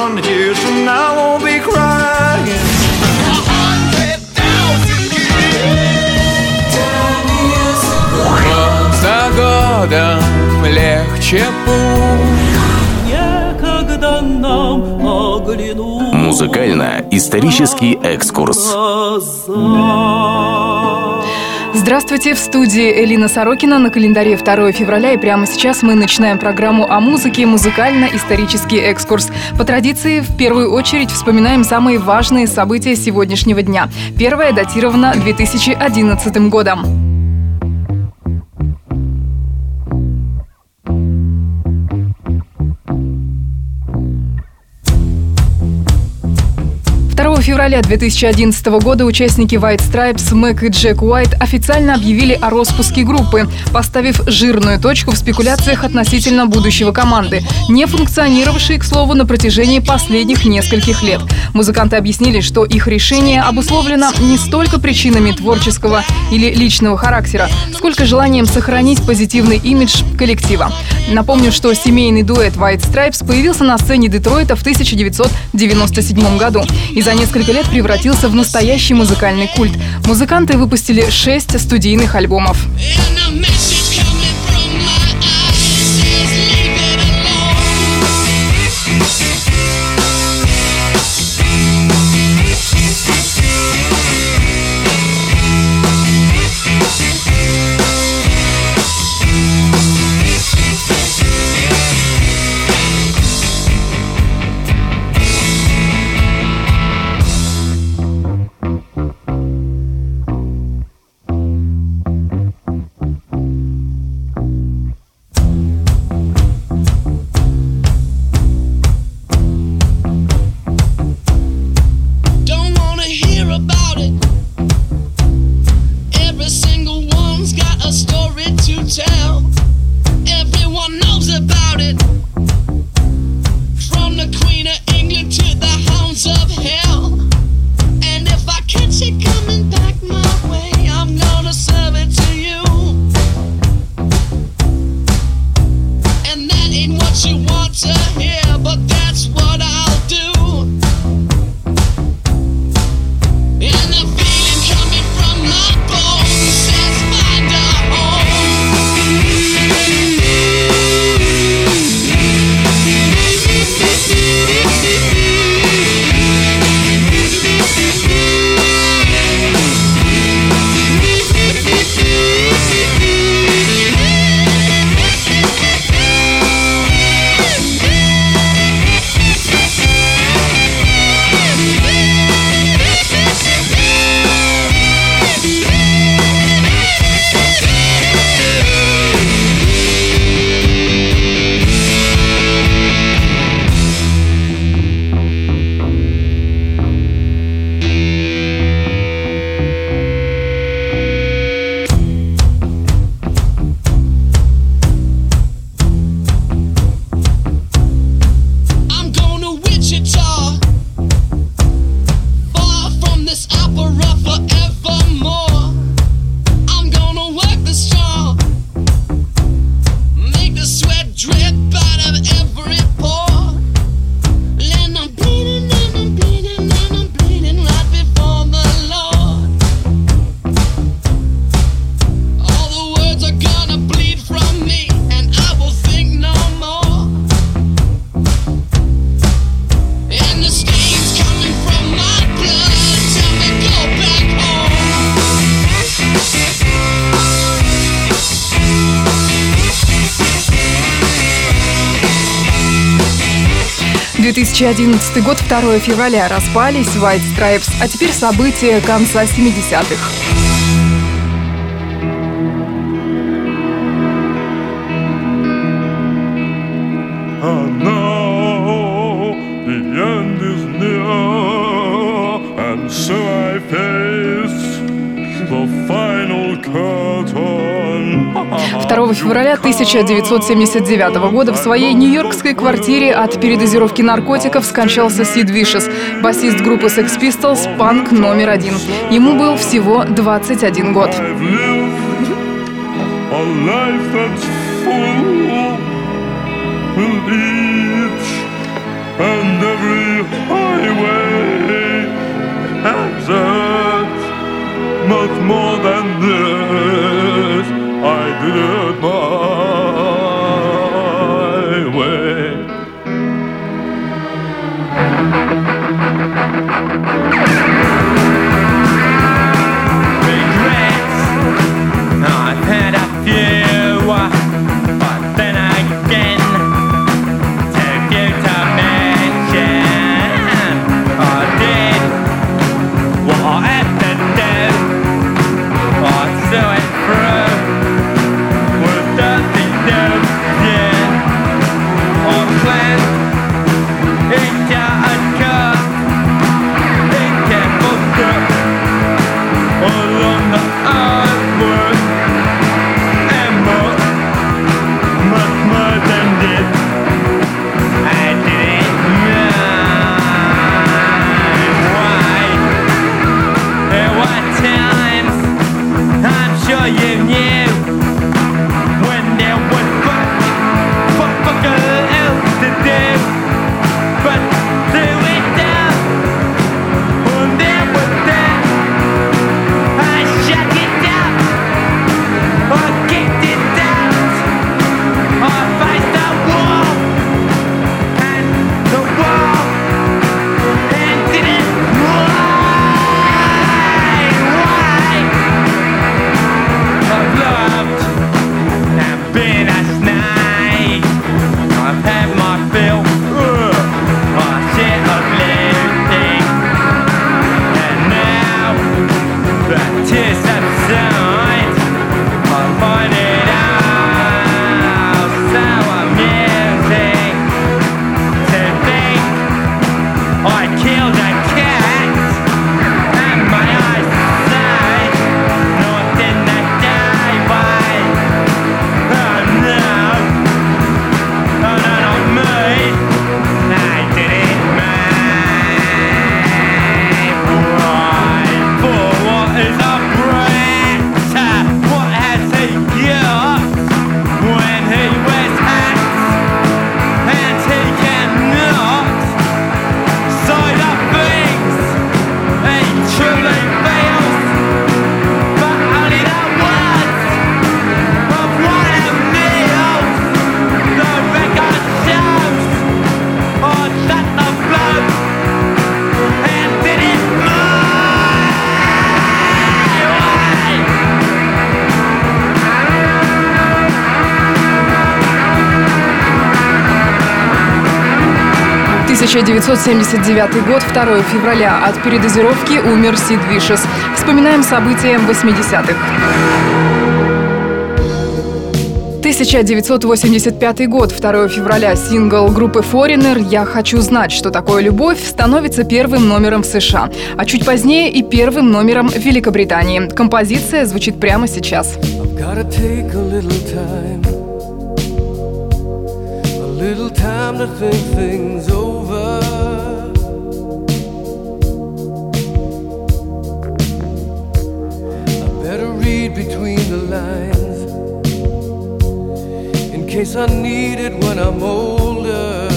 hundred years from now, I won't be crying. За годом легче путь Некогда нам оглянуть Музыкально-исторический экскурс. Здравствуйте, в студии Элина Сорокина на календаре 2 февраля и прямо сейчас мы начинаем программу о музыке «Музыкально-исторический экскурс». По традиции, в первую очередь вспоминаем самые важные события сегодняшнего дня. Первое датировано 2011 годом. Февраля 2011 года участники White Stripes Мэг и Джек Уайт официально объявили о распуске группы, поставив жирную точку в спекуляциях относительно будущего команды, не функционировавшей, к слову, на протяжении последних нескольких лет. Музыканты объяснили, что их решение обусловлено не столько причинами творческого или личного характера, сколько желанием сохранить позитивный имидж коллектива. Напомню, что семейный дуэт White Stripes появился на сцене Детройта в 1997 году и за несколько лет превратился в настоящий музыкальный культ. Музыканты выпустили шесть студийных альбомов. And she wants to hear, but that's what I. 2011 год, 2 февраля. Распались White Stripes. А теперь события конца 70-х. 2 февраля 1979 года в своей нью-йоркской квартире от передозировки наркотиков скончался Сид Вишес, басист группы Sex Pistols, панк номер один. Ему был всего 21 год. And every Mama. 1979 год, 2 февраля. От передозировки умер Сид Вишес. Вспоминаем события 80-х. 1985 год, 2 февраля, сингл группы Foreigner «Я хочу знать, что такое любовь» становится первым номером в США, а чуть позднее и первым номером в Великобритании. Композиция звучит прямо сейчас. Time. read between the lines in case I need it when I'm older.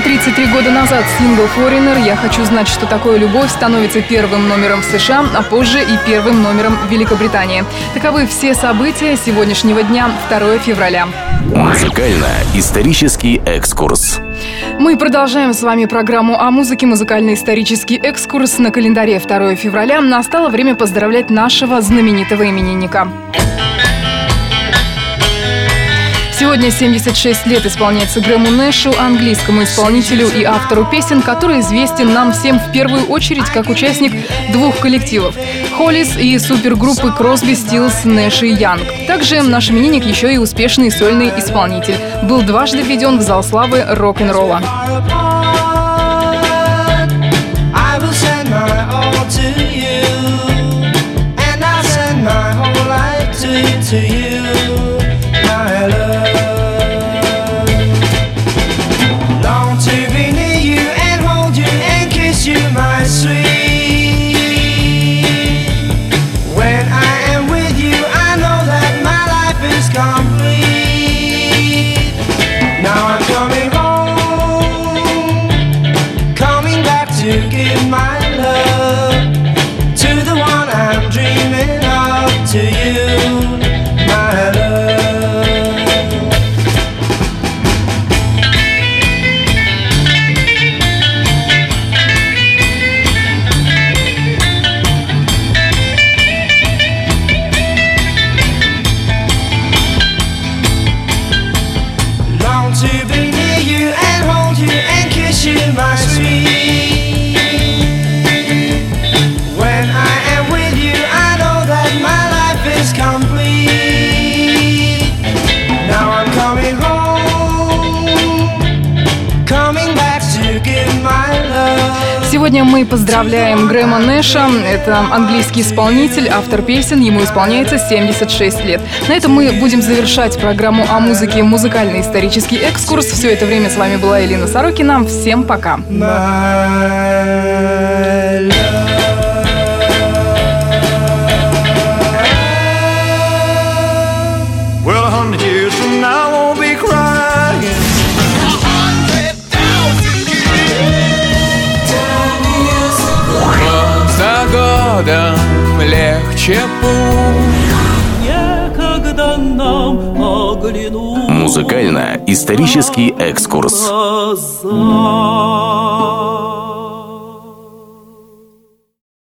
ровно 33 года назад сингл «Foreigner» «Я хочу знать, что такое любовь» становится первым номером в США, а позже и первым номером в Великобритании. Таковы все события сегодняшнего дня, 2 февраля. Музыкально-исторический экскурс. Мы продолжаем с вами программу о музыке «Музыкально-исторический экскурс» на календаре 2 февраля. Настало время поздравлять нашего знаменитого именинника. Сегодня 76 лет исполняется Грэму Нэшу, английскому исполнителю и автору песен, который известен нам всем в первую очередь как участник двух коллективов – Холлис и супергруппы Кросби, Стилс, Нэш и Янг. Также наш именинник еще и успешный сольный исполнитель. Был дважды введен в зал славы рок-н-ролла. to you you. Сегодня мы поздравляем Грэма Нэша. Это английский исполнитель, автор песен. Ему исполняется 76 лет. На этом мы будем завершать программу о музыке «Музыкальный исторический экскурс». Все это время с вами была Элина Сорокина. Всем пока! Bye. Музыкально-исторический экскурс. Глаза.